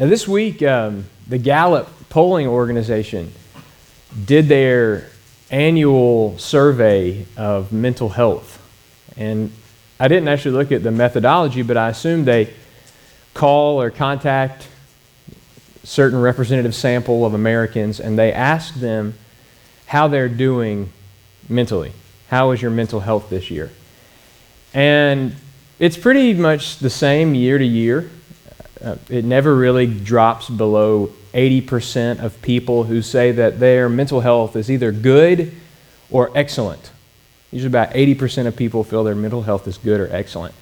Now, this week, um, the Gallup polling organization did their annual survey of mental health. And I didn't actually look at the methodology, but I assume they call or contact certain representative sample of Americans and they ask them how they're doing mentally. How is your mental health this year? And it's pretty much the same year to year. Uh, it never really drops below 80% of people who say that their mental health is either good or excellent. Usually, about 80% of people feel their mental health is good or excellent.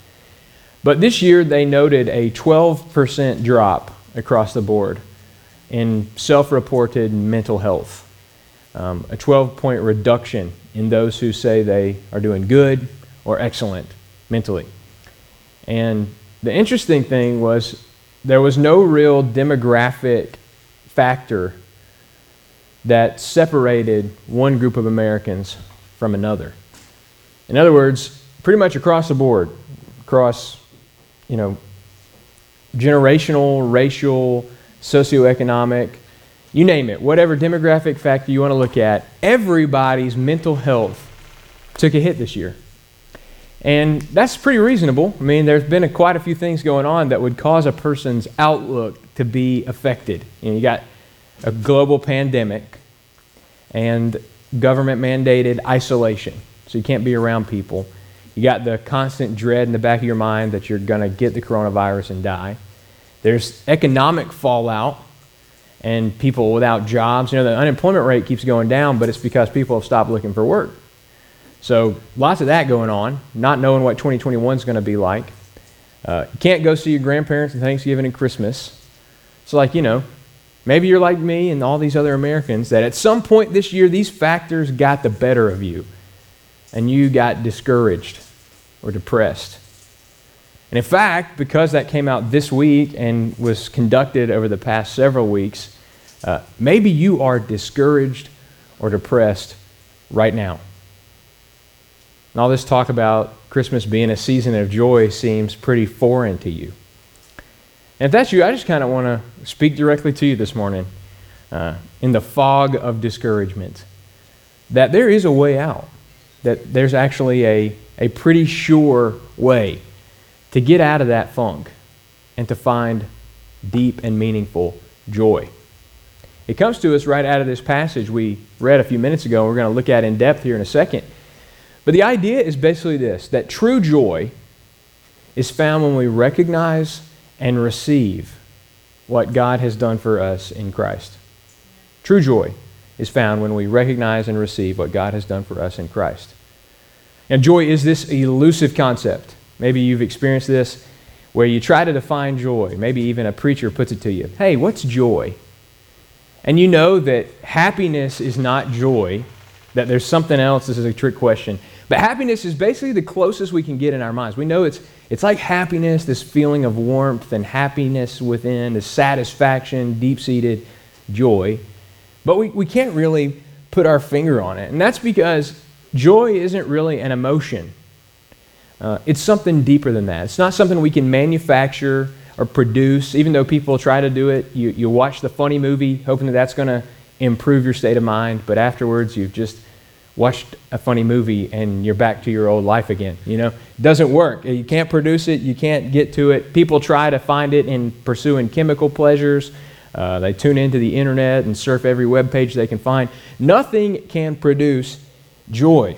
But this year, they noted a 12% drop across the board in self reported mental health, um, a 12 point reduction in those who say they are doing good or excellent mentally. And the interesting thing was there was no real demographic factor that separated one group of Americans from another. In other words, pretty much across the board, across, you know, generational, racial, socioeconomic, you name it, whatever demographic factor you want to look at, everybody's mental health took a hit this year. And that's pretty reasonable. I mean, there's been a, quite a few things going on that would cause a person's outlook to be affected. You, know, you got a global pandemic and government mandated isolation, so you can't be around people. You got the constant dread in the back of your mind that you're going to get the coronavirus and die. There's economic fallout and people without jobs. You know, the unemployment rate keeps going down, but it's because people have stopped looking for work. So lots of that going on, not knowing what 2021 is going to be like. Uh, you can't go see your grandparents on Thanksgiving and Christmas. So, like, you know, maybe you're like me and all these other Americans that at some point this year, these factors got the better of you and you got discouraged or depressed. And in fact, because that came out this week and was conducted over the past several weeks, uh, maybe you are discouraged or depressed right now. And all this talk about Christmas being a season of joy seems pretty foreign to you. And if that's you, I just kind of want to speak directly to you this morning uh, in the fog of discouragement that there is a way out, that there's actually a, a pretty sure way to get out of that funk and to find deep and meaningful joy. It comes to us right out of this passage we read a few minutes ago, and we're going to look at in depth here in a second. But the idea is basically this that true joy is found when we recognize and receive what God has done for us in Christ. True joy is found when we recognize and receive what God has done for us in Christ. And joy is this elusive concept. Maybe you've experienced this where you try to define joy. Maybe even a preacher puts it to you Hey, what's joy? And you know that happiness is not joy, that there's something else. This is a trick question. But happiness is basically the closest we can get in our minds. We know it's, it's like happiness, this feeling of warmth and happiness within, this satisfaction, deep seated joy. But we, we can't really put our finger on it. And that's because joy isn't really an emotion, uh, it's something deeper than that. It's not something we can manufacture or produce, even though people try to do it. You, you watch the funny movie, hoping that that's going to improve your state of mind, but afterwards you've just watched a funny movie and you're back to your old life again. You know, it doesn't work. You can't produce it. You can't get to it. People try to find it in pursuing chemical pleasures. Uh, they tune into the internet and surf every web page they can find. Nothing can produce joy.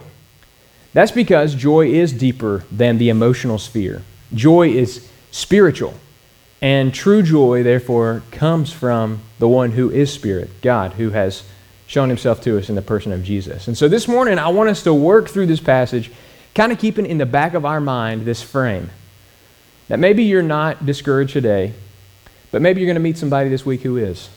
That's because joy is deeper than the emotional sphere. Joy is spiritual. And true joy, therefore, comes from the one who is spirit, God, who has shown himself to us in the person of Jesus. And so this morning, I want us to work through this passage, kind of keeping in the back of our mind this frame that maybe you're not discouraged today, but maybe you're going to meet somebody this week who is.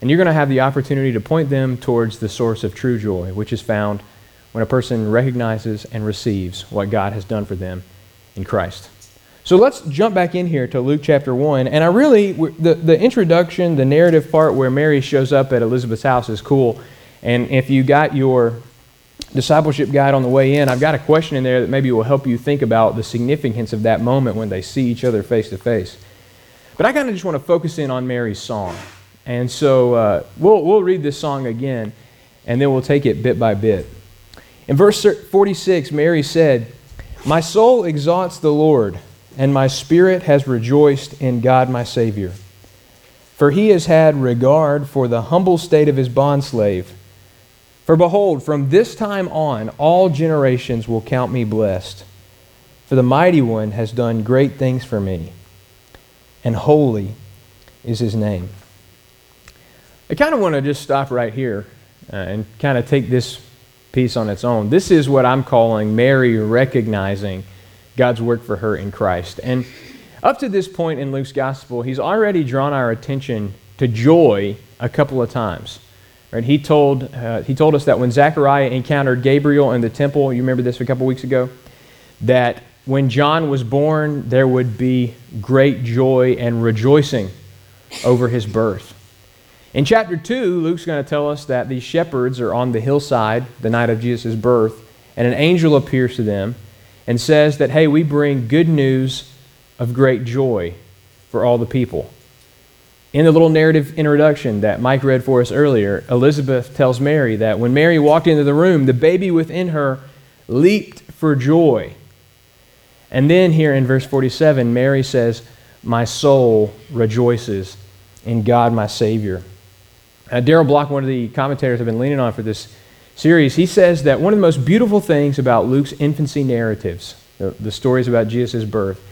And you're going to have the opportunity to point them towards the source of true joy, which is found when a person recognizes and receives what God has done for them in Christ. So let's jump back in here to Luke chapter 1. And I really, the, the introduction, the narrative part where Mary shows up at Elizabeth's house is cool and if you got your discipleship guide on the way in, I've got a question in there that maybe will help you think about the significance of that moment when they see each other face to face. But I kind of just want to focus in on Mary's song. And so uh, we'll, we'll read this song again, and then we'll take it bit by bit. In verse 46, Mary said, My soul exalts the Lord, and my spirit has rejoiced in God my Savior. For he has had regard for the humble state of his bondslave. For behold, from this time on, all generations will count me blessed. For the mighty one has done great things for me, and holy is his name. I kind of want to just stop right here uh, and kind of take this piece on its own. This is what I'm calling Mary recognizing God's work for her in Christ. And up to this point in Luke's gospel, he's already drawn our attention to joy a couple of times. Right? He, told, uh, he told us that when Zechariah encountered Gabriel in the temple, you remember this a couple weeks ago, that when John was born, there would be great joy and rejoicing over his birth. In chapter 2, Luke's going to tell us that these shepherds are on the hillside the night of Jesus' birth, and an angel appears to them and says that, hey, we bring good news of great joy for all the people. In the little narrative introduction that Mike read for us earlier, Elizabeth tells Mary that when Mary walked into the room, the baby within her leaped for joy. And then here in verse 47, Mary says, My soul rejoices in God my Savior. Uh, Darrell Bock, one of the commentators I've been leaning on for this series, he says that one of the most beautiful things about Luke's infancy narratives, the, the stories about Jesus' birth,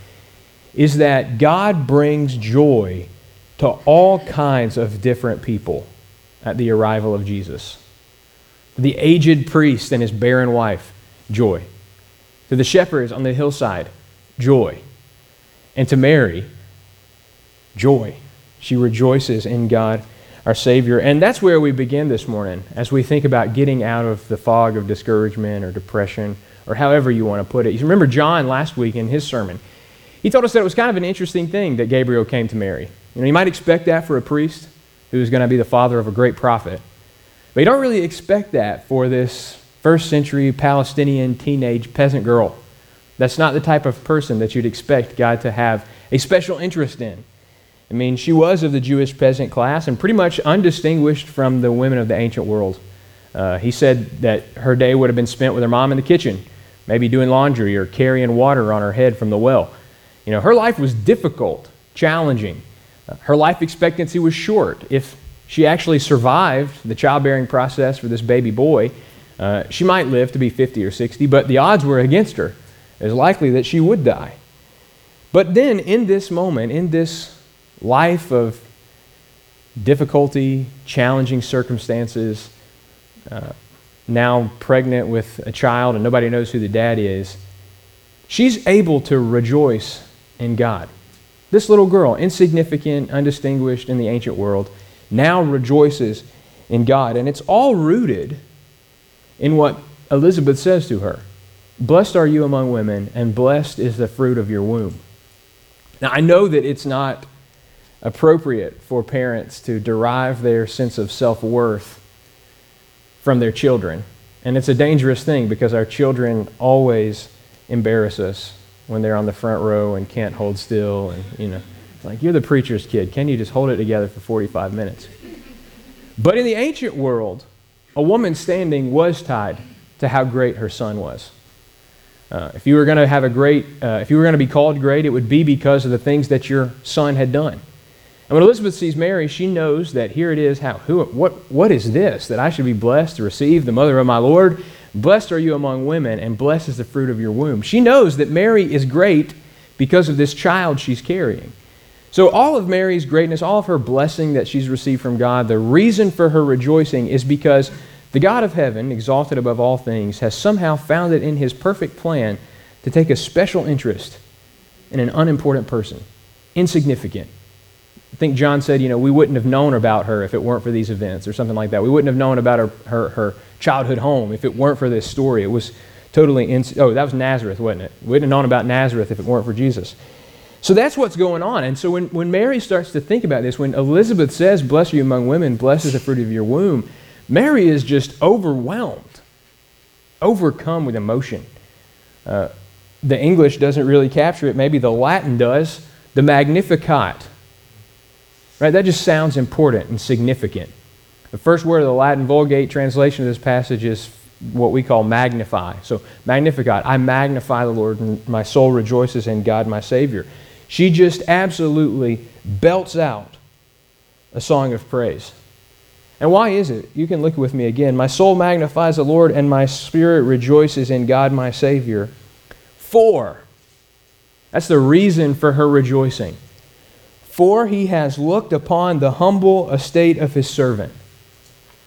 is that God brings joy to all kinds of different people at the arrival of Jesus. The aged priest and his barren wife, joy. To the shepherds on the hillside, joy. And to Mary, joy. She rejoices in God our Savior. And that's where we begin this morning as we think about getting out of the fog of discouragement or depression or however you want to put it. You remember John last week in his sermon. He told us that it was kind of an interesting thing that Gabriel came to Mary. You know, you might expect that for a priest who's going to be the father of a great prophet. But you don't really expect that for this first century Palestinian teenage peasant girl. That's not the type of person that you'd expect God to have a special interest in. I mean, she was of the Jewish peasant class and pretty much undistinguished from the women of the ancient world. Uh, he said that her day would have been spent with her mom in the kitchen, maybe doing laundry or carrying water on her head from the well. You know, her life was difficult, challenging. Her life expectancy was short. If she actually survived the childbearing process for this baby boy, uh, she might live to be 50 or 60, but the odds were against her. It was likely that she would die. But then, in this moment, in this life of difficulty, challenging circumstances, uh, now pregnant with a child and nobody knows who the dad is, she's able to rejoice in God. This little girl, insignificant, undistinguished in the ancient world, now rejoices in God. And it's all rooted in what Elizabeth says to her Blessed are you among women, and blessed is the fruit of your womb. Now, I know that it's not appropriate for parents to derive their sense of self worth from their children. And it's a dangerous thing because our children always embarrass us when they're on the front row and can't hold still. And, you know, like, you're the preacher's kid. Can you just hold it together for 45 minutes? But in the ancient world, a woman's standing was tied to how great her son was. Uh, if you were going to have a great, uh, if you were going to be called great, it would be because of the things that your son had done. And when Elizabeth sees Mary, she knows that here it is. How, who, what, what is this? That I should be blessed to receive the mother of my Lord? Blessed are you among women, and blessed is the fruit of your womb. She knows that Mary is great because of this child she's carrying. So, all of Mary's greatness, all of her blessing that she's received from God, the reason for her rejoicing is because the God of heaven, exalted above all things, has somehow found it in his perfect plan to take a special interest in an unimportant person, insignificant, I think John said, you know, we wouldn't have known about her if it weren't for these events or something like that. We wouldn't have known about her, her, her childhood home if it weren't for this story. It was totally, in, oh, that was Nazareth, wasn't it? We wouldn't have known about Nazareth if it weren't for Jesus. So that's what's going on. And so when, when Mary starts to think about this, when Elizabeth says, Bless you among women, blessed is the fruit of your womb, Mary is just overwhelmed, overcome with emotion. Uh, the English doesn't really capture it, maybe the Latin does. The Magnificat Right? That just sounds important and significant. The first word of the Latin Vulgate translation of this passage is what we call magnify. So, magnificat. I magnify the Lord, and my soul rejoices in God my Savior. She just absolutely belts out a song of praise. And why is it? You can look with me again. My soul magnifies the Lord, and my spirit rejoices in God my Savior. For, that's the reason for her rejoicing. For he has looked upon the humble estate of his servant.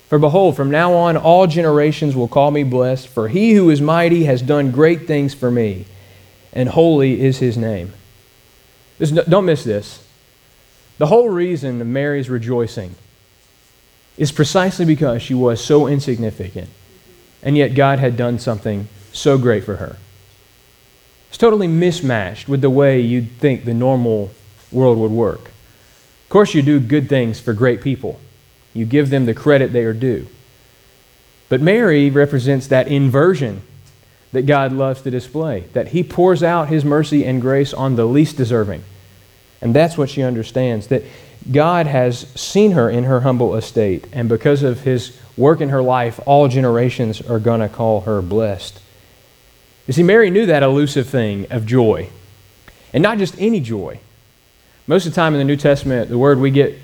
For behold, from now on all generations will call me blessed, for he who is mighty has done great things for me, and holy is his name. don't miss this. The whole reason of Mary's rejoicing is precisely because she was so insignificant, and yet God had done something so great for her. It's totally mismatched with the way you'd think the normal world would work. Of course, you do good things for great people you give them the credit they are due. But Mary represents that inversion that God loves to display, that He pours out His mercy and grace on the least deserving. And that's what she understands that God has seen her in her humble estate, and because of His work in her life, all generations are going to call her blessed. You see, Mary knew that elusive thing of joy, and not just any joy. Most of the time in the New Testament, the word we get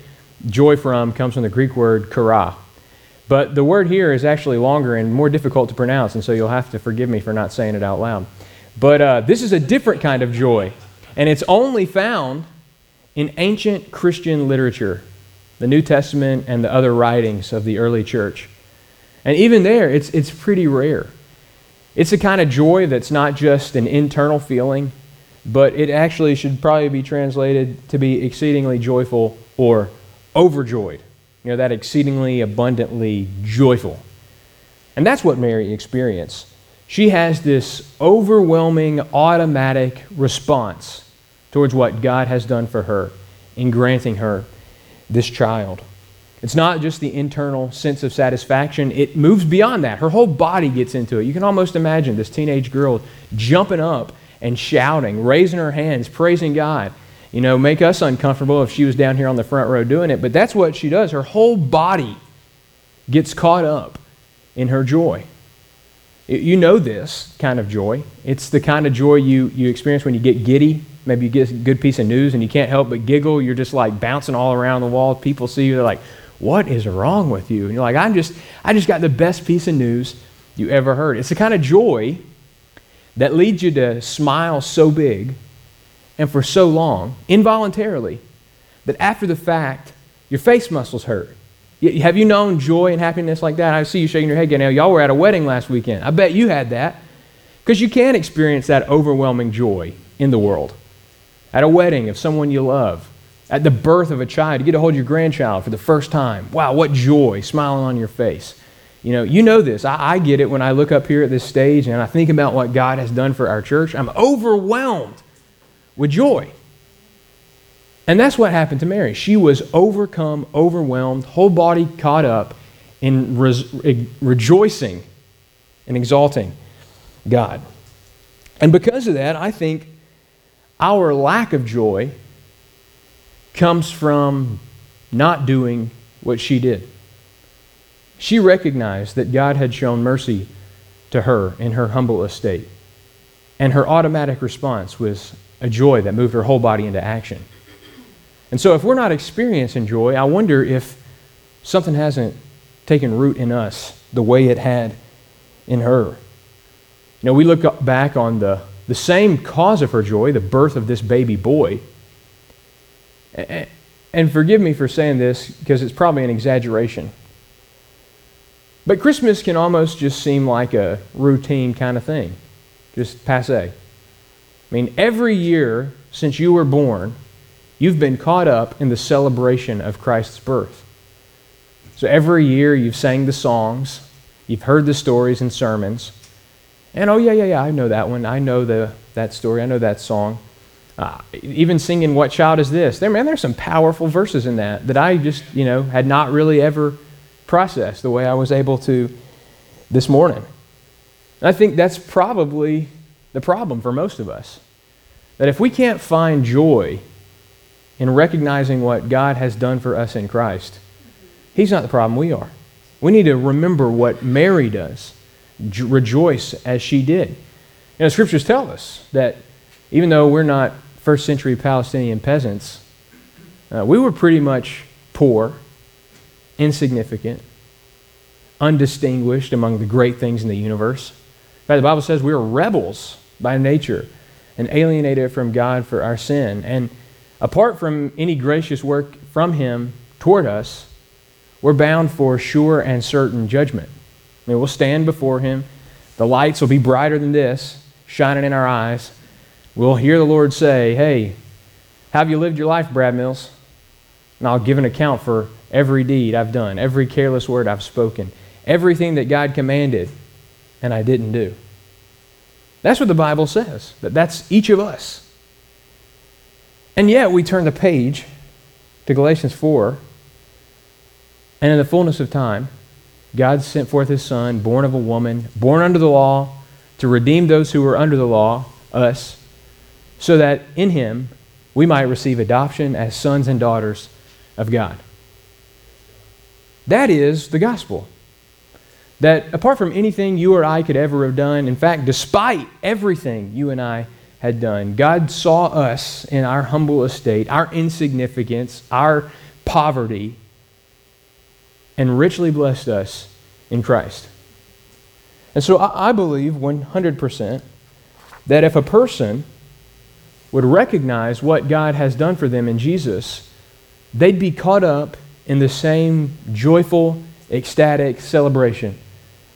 joy from comes from the Greek word chara. But the word here is actually longer and more difficult to pronounce, and so you'll have to forgive me for not saying it out loud. But uh, this is a different kind of joy, and it's only found in ancient Christian literature, the New Testament and the other writings of the early church. And even there, it's, it's pretty rare. It's a kind of joy that's not just an internal feeling, but it actually should probably be translated to be exceedingly joyful or overjoyed. You know, that exceedingly abundantly joyful. And that's what Mary experienced. She has this overwhelming automatic response towards what God has done for her in granting her this child. It's not just the internal sense of satisfaction, it moves beyond that. Her whole body gets into it. You can almost imagine this teenage girl jumping up and shouting, raising her hands, praising God you know, make us uncomfortable if she was down here on the front row doing it. But that's what she does. Her whole body gets caught up in her joy. You know this kind of joy. It's the kind of joy you, you experience when you get giddy. Maybe you get a good piece of news and you can't help but giggle. You're just like bouncing all around the wall. People see you, they're like, what is wrong with you? And you're like, I'm just, I just got the best piece of news you ever heard. It's the kind of joy that leads you to smile so big and for so long, involuntarily, that after the fact, your face muscles hurt. Have you known joy and happiness like that? I see you shaking your head again. Y'all were at a wedding last weekend. I bet you had that. Because you can experience that overwhelming joy in the world. At a wedding of someone you love, at the birth of a child, you get to hold your grandchild for the first time. Wow, what joy smiling on your face. You know, you know this. I, I get it when I look up here at this stage and I think about what God has done for our church. I'm overwhelmed with joy. And that's what happened to Mary. She was overcome, overwhelmed, whole body caught up in re- rejoicing and exalting God. And because of that, I think our lack of joy comes from not doing what she did. She recognized that God had shown mercy to her in her humble estate. And her automatic response was, a joy that moved her whole body into action. And so, if we're not experiencing joy, I wonder if something hasn't taken root in us the way it had in her. You know, we look back on the, the same cause of her joy, the birth of this baby boy. And forgive me for saying this because it's probably an exaggeration. But Christmas can almost just seem like a routine kind of thing, just passe. I mean, every year since you were born, you've been caught up in the celebration of Christ's birth. So every year you've sang the songs, you've heard the stories and sermons, and oh yeah, yeah, yeah, I know that one. I know the that story. I know that song. Uh, even singing "What Child Is This?" There, man, there's some powerful verses in that that I just, you know, had not really ever processed the way I was able to this morning. And I think that's probably the problem for most of us. That if we can't find joy in recognizing what God has done for us in Christ, He's not the problem, we are. We need to remember what Mary does, rejoice as she did. You know, scriptures tell us that even though we're not first century Palestinian peasants, uh, we were pretty much poor, insignificant, undistinguished among the great things in the universe. In fact, the Bible says we are rebels by nature and alienated from God for our sin. And apart from any gracious work from Him toward us, we're bound for sure and certain judgment. I mean, we'll stand before Him. The lights will be brighter than this, shining in our eyes. We'll hear the Lord say, Hey, have you lived your life, Brad Mills? And I'll give an account for every deed I've done, every careless word I've spoken, everything that God commanded and I didn't do. That's what the Bible says, that that's each of us. And yet we turn the page to Galatians 4, and in the fullness of time, God sent forth his Son, born of a woman, born under the law, to redeem those who were under the law, us, so that in him we might receive adoption as sons and daughters of God. That is the gospel. That apart from anything you or I could ever have done, in fact, despite everything you and I had done, God saw us in our humble estate, our insignificance, our poverty, and richly blessed us in Christ. And so I, believe 100% that if a person would recognize what God has done for them in Jesus, they'd be caught up in the same joyful, ecstatic celebration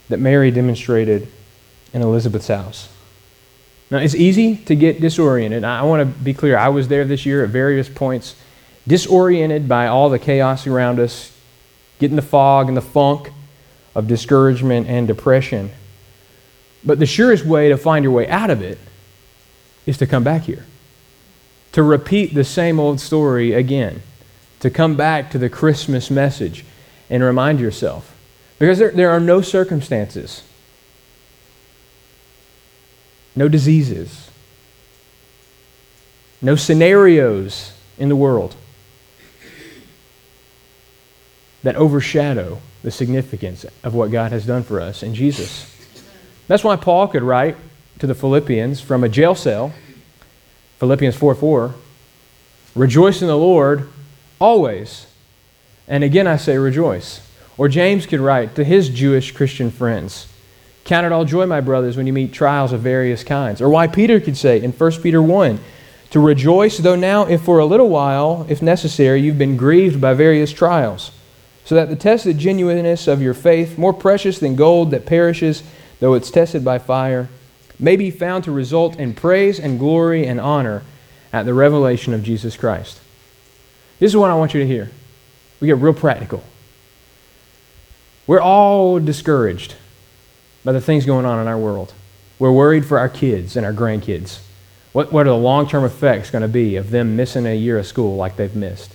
that Mary demonstrated in Elizabeth's house. Now, it's easy to get disoriented. I want to be clear. I was there this year at various points, disoriented by all the chaos around us, getting the fog and the funk of discouragement and depression. But the surest way to find your way out of it is to come back here, to repeat the same old story again, to come back to the Christmas message and remind yourself. Because there, there are no circumstances, no diseases, no scenarios in the world that overshadow the significance of what God has done for us in Jesus. That's why Paul could write to the Philippians from a jail cell, Philippians 4 4, rejoice in the Lord always. And again, I say rejoice. Or James could write to his Jewish Christian friends, Count it all joy, my brothers, when you meet trials of various kinds. Or why Peter could say in 1 Peter 1, to rejoice, though now, if for a little while, if necessary, you've been grieved by various trials so that the tested genuineness of your faith, more precious than gold that perishes, though it's tested by fire, may be found to result in praise and glory and honor at the revelation of Jesus Christ. This is what I want you to hear. We get real practical. We're all discouraged by the things going on in our world. We're worried for our kids and our grandkids. What, what are the long term effects going to be of them missing a year of school like they've missed?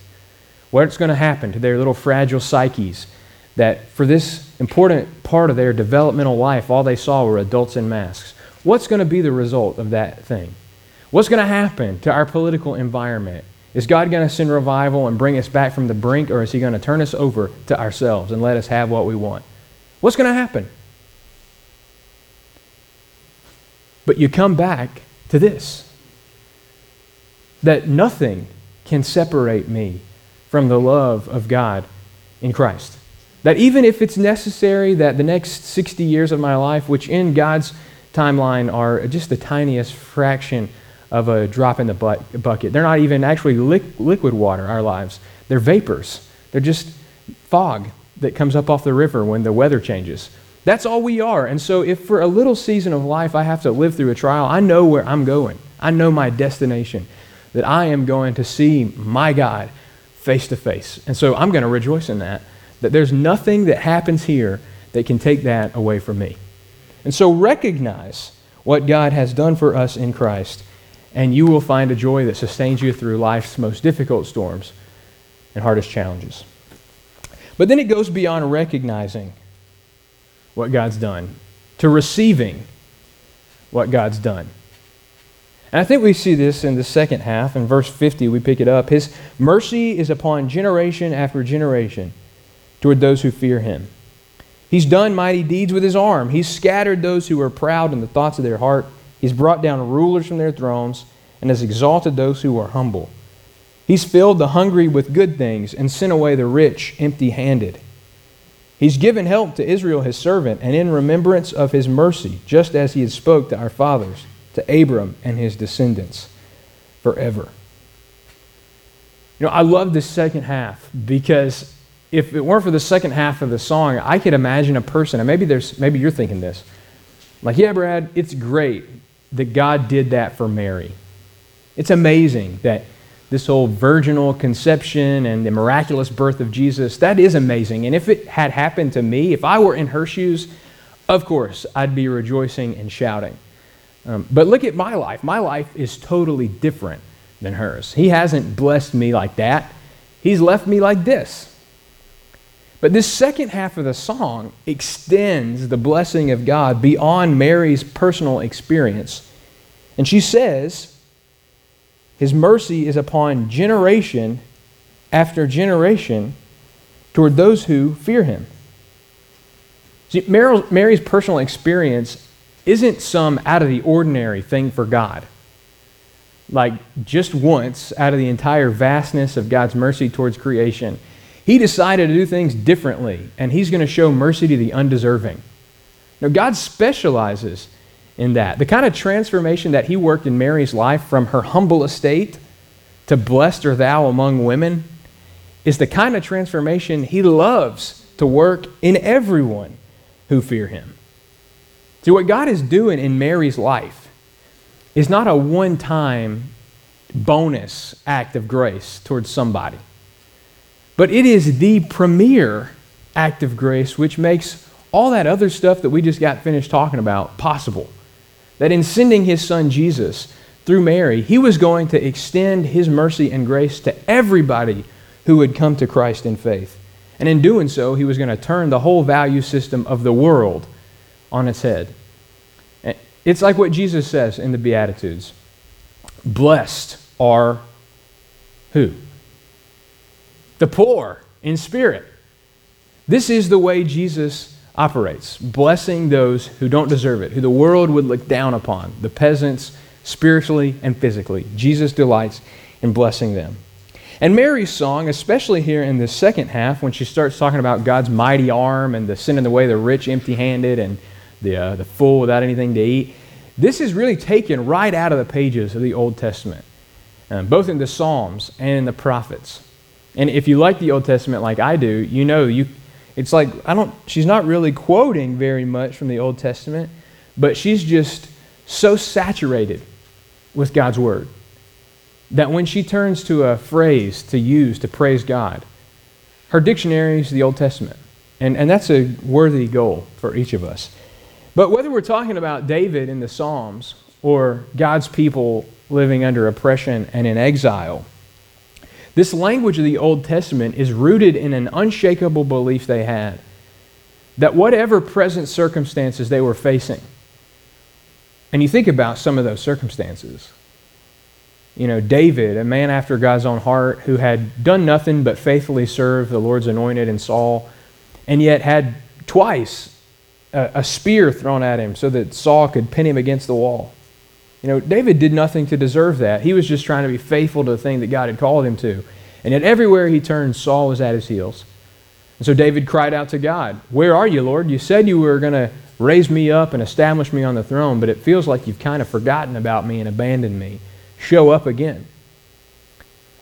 what's going to happen to their little fragile psyches that for this important part of their developmental life, all they saw were adults in masks. What's going to be the result of that thing? What's going to happen to our political environment? Is God going to send revival and bring us back from the brink, or is He going to turn us over to ourselves and let us have what we want? What's going to happen? But you come back to this that nothing can separate me from the love of God in Christ. That even if it's necessary that the next 60 years of my life, which in God's timeline are just the tiniest fraction of a drop in the bucket, they're not even actually liquid water, our lives. They're vapors. They're just fog that comes up off the river when the weather changes. That's all we are. And so, if for a little season of life I have to live through a trial, I know where I'm going. I know my destination, that I am going to see my God face to face. And so I'm going to rejoice in that, that there's nothing that happens here that can take that away from me. And so recognize what God has done for us in Christ, and you will find a joy that sustains you through life's most difficult storms and hardest challenges. But then it goes beyond recognizing what God's done to receiving what God's done. And I think we see this in the second half. In verse 50, we pick it up. His mercy is upon generation after generation toward those who fear him. He's done mighty deeds with his arm. He's scattered those who are proud in the thoughts of their heart. He's brought down rulers from their thrones and has exalted those who are humble. He's filled the hungry with good things and sent away the rich empty handed. He's given help to Israel, his servant, and in remembrance of his mercy, just as he had spoke to our fathers, to Abram and his descendants forever. You know, I love this second half because if it weren't for the second half of the song, I could imagine a person, and maybe there's maybe you're thinking this. Like, yeah, Brad, it's great that God did that for Mary. It's amazing that this whole virginal conception and the miraculous birth of Jesus, that is amazing. And if it had happened to me, if I were in her shoes, of course, I'd be rejoicing and shouting. Um, but look at my life. My life is totally different than hers. He hasn't blessed me like that, He's left me like this. But this second half of the song extends the blessing of God beyond Mary's personal experience. And she says, His mercy is upon generation after generation toward those who fear Him. See, Mary's personal experience isn't some out of the ordinary thing for God. Like just once, out of the entire vastness of God's mercy towards creation, he decided to do things differently, and he's going to show mercy to the undeserving. Now, God specializes in that. The kind of transformation that he worked in Mary's life from her humble estate to blessed are thou among women is the kind of transformation he loves to work in everyone who fear him. See, what God is doing in Mary's life is not a one time bonus act of grace towards somebody. But it is the premier act of grace which makes all that other stuff that we just got finished talking about possible. That in sending his son Jesus through Mary, he was going to extend his mercy and grace to everybody who would come to Christ in faith. And in doing so, he was going to turn the whole value system of the world on its head. It's like what Jesus says in the Beatitudes Blessed are who? The poor in spirit. This is the way Jesus operates, blessing those who don't deserve it, who the world would look down upon, the peasants spiritually and physically. Jesus delights in blessing them. And Mary's song, especially here in the second half, when she starts talking about God's mighty arm and the sending away the rich empty handed and the, uh, the full without anything to eat, this is really taken right out of the pages of the Old Testament, um, both in the Psalms and in the prophets. And if you like the Old Testament like I do, you know you it's like I don't she's not really quoting very much from the Old Testament, but she's just so saturated with God's word that when she turns to a phrase to use to praise God, her dictionary is the Old Testament. And, and that's a worthy goal for each of us. But whether we're talking about David in the Psalms or God's people living under oppression and in exile, this language of the Old Testament is rooted in an unshakable belief they had that whatever present circumstances they were facing, and you think about some of those circumstances. You know, David, a man after God's own heart, who had done nothing but faithfully serve the Lord's anointed and Saul, and yet had twice a, a spear thrown at him so that Saul could pin him against the wall. You know, David did nothing to deserve that. He was just trying to be faithful to the thing that God had called him to. And yet, everywhere he turned, Saul was at his heels. And so David cried out to God, Where are you, Lord? You said you were going to raise me up and establish me on the throne, but it feels like you've kind of forgotten about me and abandoned me. Show up again.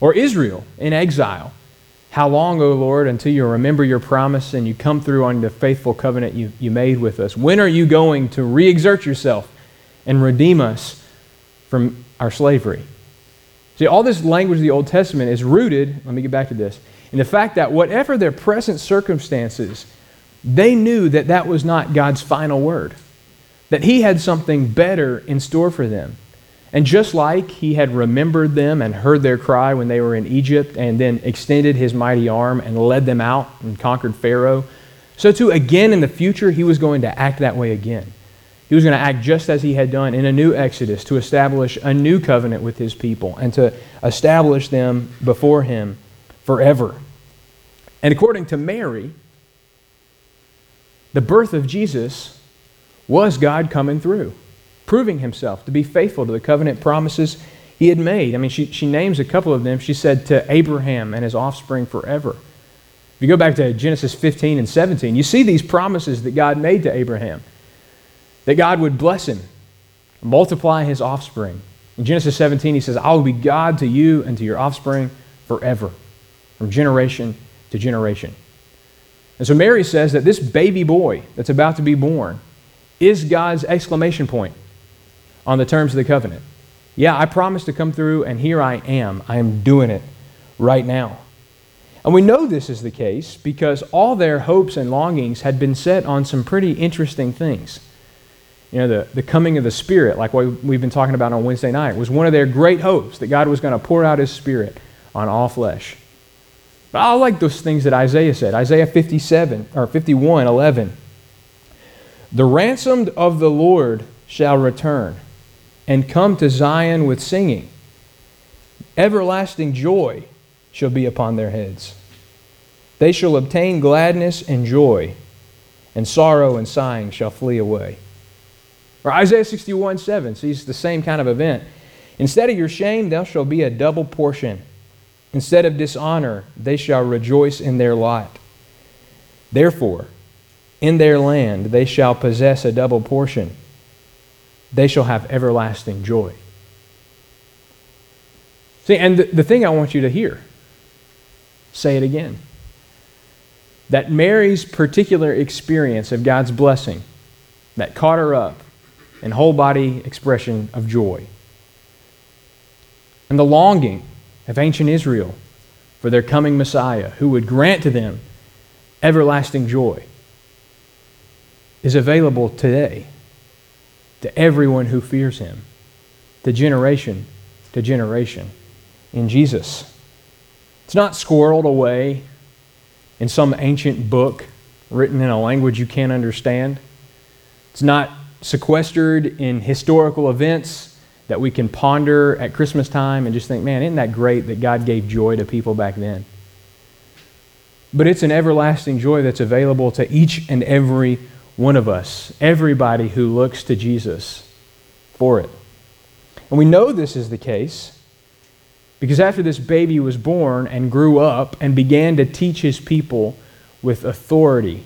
Or Israel in exile. How long, O Lord, until you remember your promise and you come through on the faithful covenant you, you made with us? When are you going to re exert yourself and redeem us from our slavery. See, all this language of the Old Testament is rooted, let me get back to this, in the fact that whatever their present circumstances, they knew that that was not God's final word, that He had something better in store for them. And just like He had remembered them and heard their cry when they were in Egypt and then extended His mighty arm and led them out and conquered Pharaoh, so too again in the future, He was going to act that way again. He was going to act just as he had done in a new Exodus to establish a new covenant with his people and to establish them before him forever. And according to Mary, the birth of Jesus was God coming through, proving himself to be faithful to the covenant promises he had made. I mean, she, she names a couple of them. She said to Abraham and his offspring forever. If you go back to Genesis 15 and 17, you see these promises that God made to Abraham that God would bless him, multiply his offspring. In Genesis 17, he says, I will be God to you and to your offspring forever, from generation to generation. And so Mary says that this baby boy that's about to be born is God's exclamation point on the terms of the covenant. Yeah, I promised to come through, and here I am. I am doing it right now. And we know this is the case because all their hopes and longings had been set on some pretty interesting things you know, the, the coming of the Spirit, like what we've been talking about on Wednesday night, was one of their great hopes that God was going to pour out His Spirit on all flesh. But I like those things that Isaiah said. Isaiah 57 or 51, 11. The ransomed of the Lord shall return and come to Zion with singing. Everlasting joy shall be upon their heads. They shall obtain gladness and joy, and sorrow and sighing shall flee away. Or Isaiah 61 7 sees the same kind of event. Instead of your shame, thou shalt be a double portion. Instead of dishonor, they shall rejoice in their lot. Therefore, in their land they shall possess a double portion. They shall have everlasting joy. See, and the, the thing I want you to hear, say it again, that Mary's particular experience of God's blessing that caught her up and whole body expression of joy. And the longing of ancient Israel for their coming Messiah, who would grant to them everlasting joy, is available today to everyone who fears him, to generation to generation in Jesus. It's not squirreled away in some ancient book written in a language you can't understand. It's not sequestered in historical events that we can ponder at Christmas time and just think, man, isn't that great that God gave joy to people back then? But it's an everlasting joy that's available to each and every one of us, everybody who looks to Jesus for it. And we know this is the case because after this baby was born and grew up and began to teach his people with authority,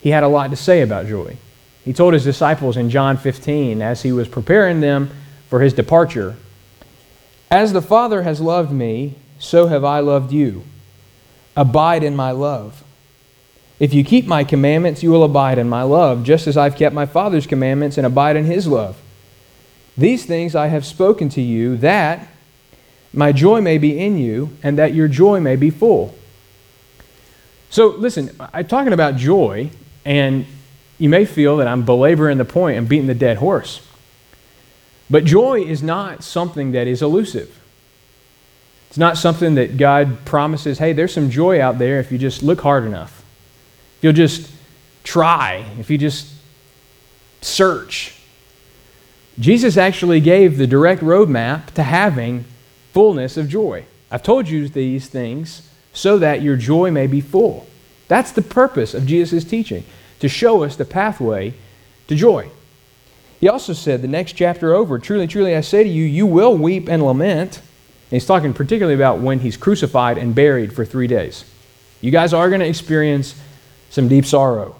he had a lot to say about joy. He told his disciples in John 15 as he was preparing them for his departure As the Father has loved me, so have I loved you. Abide in my love. If you keep my commandments, you will abide in my love, just as I've kept my Father's commandments and abide in his love. These things I have spoken to you, that my joy may be in you, and that your joy may be full. So, listen, I'm talking about joy, and you may feel that I'm belaboring the point and beating the dead horse. But joy is not something that is elusive. It's not something that God promises, hey, there's some joy out there if you just look hard enough. If you'll just try, if you just search. Jesus actually gave the direct roadmap to having fullness of joy. I've told you these things so that your joy may be full. That's the purpose of Jesus' teaching to show us the pathway to joy. He also said, the next chapter over, Truly, truly, I say to you, you will weep and lament. And he's talking particularly about when he's crucified and buried for three days. You guys are going to experience some deep sorrow,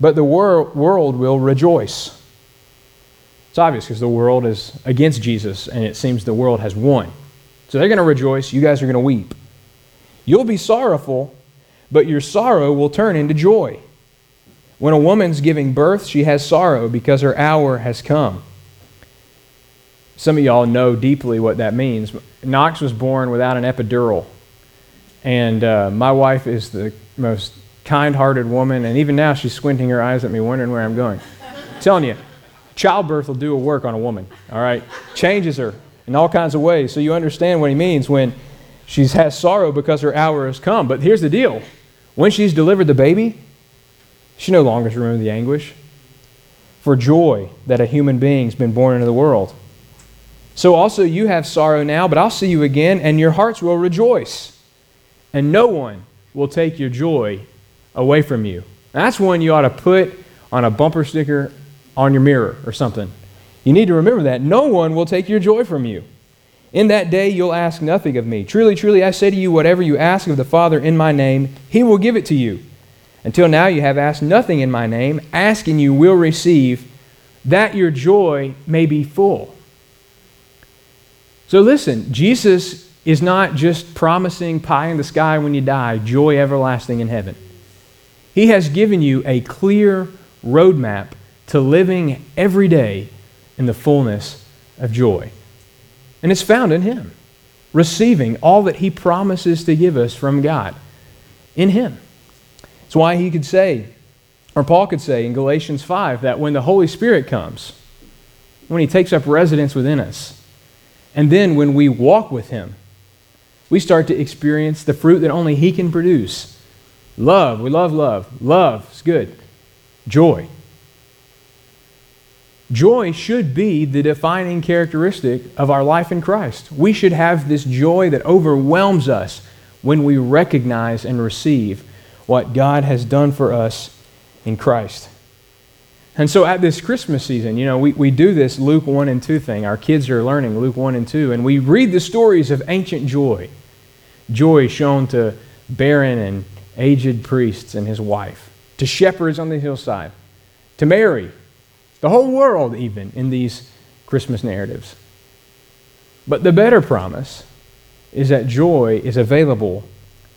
but the wor- world will rejoice. It's obvious because the world is against Jesus, and it seems the world has won. So they're going to rejoice. You guys are going to weep. You'll be sorrowful, but your sorrow will turn into joy. When a woman's giving birth, she has sorrow because her hour has come. Some of y'all know deeply what that means. Knox was born without an epidural. And uh, my wife is the most kind hearted woman, and even now she's squinting her eyes at me, wondering where I'm going. I'm telling you, childbirth will do a work on a woman, all right? Changes her in all kinds of ways. So you understand what he means when she has sorrow because her hour has come. But here's the deal when she's delivered the baby, she no longer remembers the anguish. for joy that a human being's been born into the world. So also you have sorrow now, but I'll see you again, and your hearts will rejoice. And no one will take your joy away from you. That's one you ought to put on a bumper sticker on your mirror or something. You need to remember that. No one will take your joy from you. In that day you'll ask nothing of me. Truly, truly, I say to you, whatever you ask of the Father in my name, he will give it to you. Until now you have asked nothing in my name. Asking you will receive, that your joy may be full. So listen, Jesus is not just promising pie in the sky when you die, joy everlasting in heaven. He has given you a clear roadmap to living every day in the fullness of joy. And it's found in Him, receiving all that He promises to give us from God in Him. It's why He could say, or Paul could say in Galatians 5, that when the Holy Spirit comes, when He takes up residence within us, and then when we walk with Him, we start to experience the fruit that only He can produce love. We love love. Love is good. Joy. Joy should be the defining characteristic of our life in Christ. We should have this joy that overwhelms us when we recognize and receive what God has done for us in Christ. And so at this Christmas season, you know, we, we do this Luke 1 and 2 thing. Our kids are learning Luke 1 and 2, and we read the stories of ancient joy. Joy shown to barren and aged priests and his wife, to shepherds on the hillside, to Mary, the whole world, even in these Christmas narratives. But the better promise is that joy is available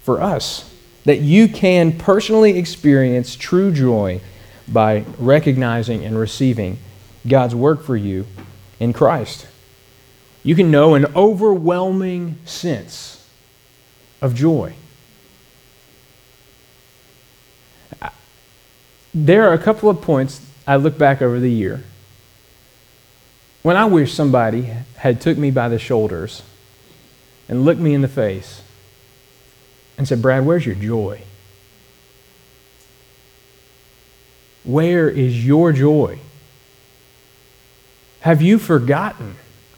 for us, that you can personally experience true joy by recognizing and receiving God's work for you in Christ. You can know an overwhelming sense of joy. There are a couple of points I look back over the year when I wish somebody had took me by the shoulders and looked me in the face and said, Brad, where's your joy? Where is your joy? Have you forgotten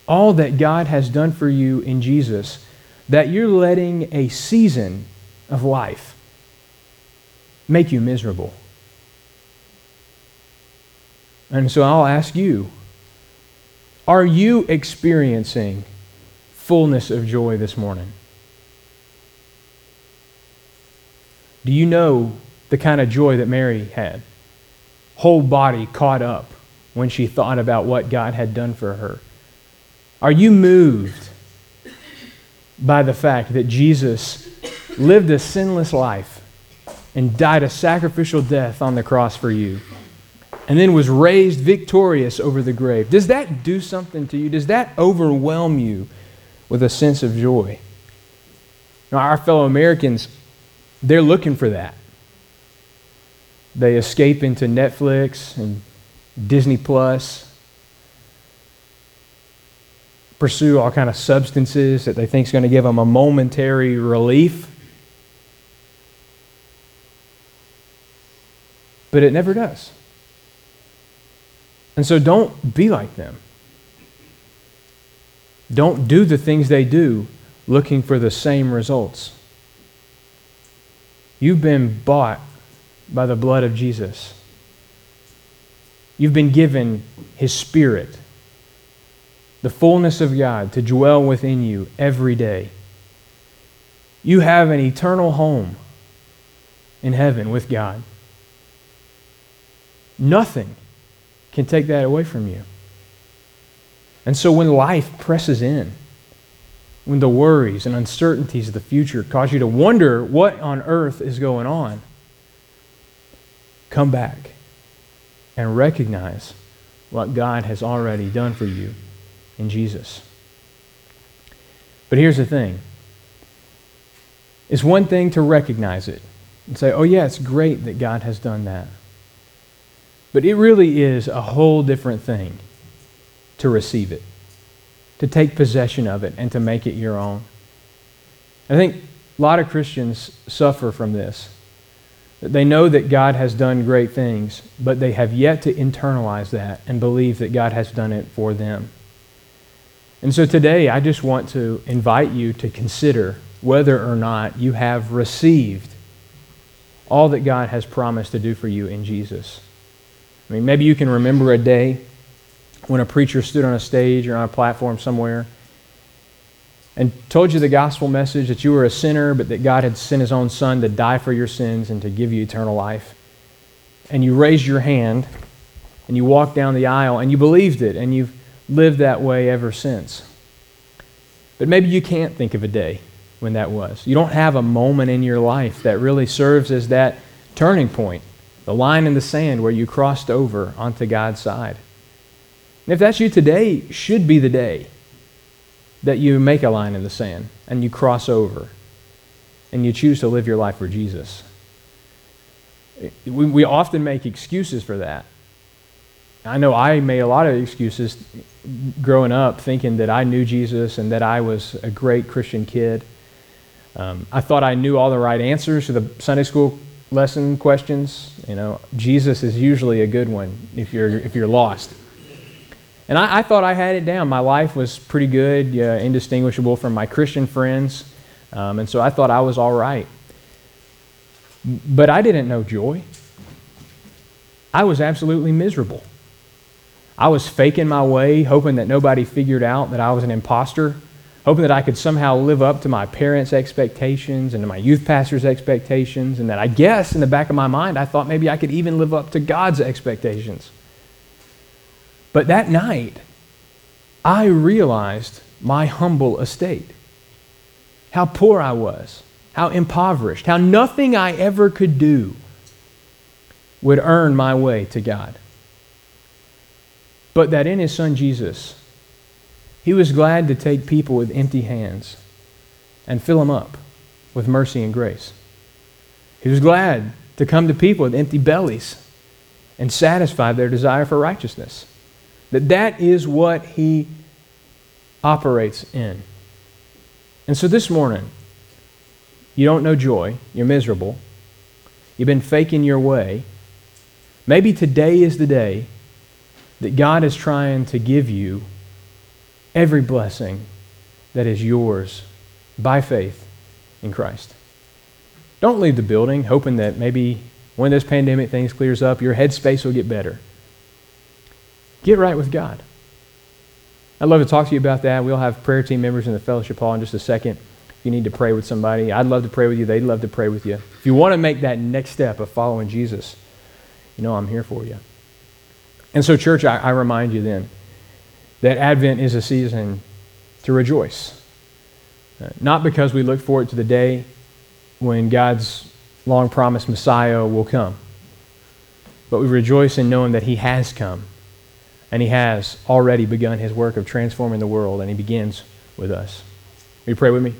all that God has done for you in Jesus that you're letting a season of life make you miserable? And so I'll ask you are you experiencing fullness of joy this morning? Do you know the kind of joy that Mary had? Whole body caught up when she thought about what God had done for her. Are you moved by the fact that Jesus lived a sinless life and died a sacrificial death on the cross for you? and then was raised victorious over the grave. Does that do something to you? Does that overwhelm you with a sense of joy? Now, our fellow Americans, they're looking for that. They escape into Netflix and Disney Plus, pursue all kind of substances that they think is going to give them a momentary relief. But it never does. And so don't be like them. Don't do the things they do looking for the same results. You've been bought by the blood of Jesus. You've been given His Spirit, the fullness of God to dwell within you every day. You have an eternal home in heaven with God. Nothing can take that away from you. And so when life presses in, when the worries and uncertainties of the future cause you to wonder what on earth is going on, come back and recognize what God has already done for you in Jesus. But here's the thing it's one thing to recognize it and say, oh, yeah, it's great that God has done that. But it really is a whole different thing to receive it, to take possession of it, and to make it your own. I think a lot of Christians suffer from this. They know that God has done great things, but they have yet to internalize that and believe that God has done it for them. And so today, I just want to invite you to consider whether or not you have received all that God has promised to do for you in Jesus. I mean, maybe you can remember a day when a preacher stood on a stage or on a platform somewhere and told you the gospel message that you were a sinner, but that God had sent his own son to die for your sins and to give you eternal life. And you raised your hand and you walked down the aisle and you believed it and you've lived that way ever since. But maybe you can't think of a day when that was. You don't have a moment in your life that really serves as that turning point, the line in the sand where you crossed over onto God's side. And if that's you today, should be the day that you make a line in the sand and you cross over and you choose to live your life for Jesus. We, we often make excuses for that. I know I made a lot of excuses growing up thinking that I knew Jesus and that I was a great Christian kid. Um, I thought I knew all the right answers to the Sunday school lesson questions. You know, Jesus is usually a good one if you're, if you're lost. And I, I, thought I had it down. My life was pretty good, uh, indistinguishable from my Christian friends. Um, and so I thought I was all right. But I didn't know joy. I was absolutely miserable. I was faking my way, hoping that nobody figured out that I was an imposter, hoping that I could somehow live up to my parents' expectations and to my youth pastor's expectations, and that I guess in the back of my mind, I thought maybe I could even live up to God's expectations. But that night, I realized my humble estate, how poor I was, how impoverished, how nothing I ever could do would earn my way to God. But that in his son Jesus, he was glad to take people with empty hands and fill them up with mercy and grace. He was glad to come to people with empty bellies and satisfy their desire for righteousness. That that is what he operates in. And so this morning, you don't know joy, you're miserable, you've been faking your way. Maybe today is the day that God is trying to give you every blessing that is yours by faith in Christ. Don't leave the building hoping that maybe when this pandemic things clears up, your headspace will get better. Get right with God. I'd love to talk to you about that. We'll have prayer team members in the fellowship hall in just a second. If you need to pray with somebody, I'd love to pray with you. They'd love to pray with you. If you want to make that next step of following Jesus, you know I'm here for you. And so, church, I, I remind you then that Advent is a season to rejoice. Uh, not because we look forward to the day when God's long promised Messiah will come, but we rejoice in knowing that He has come and He has already begun His work of transforming the world, and He begins with us. Will you pray with me?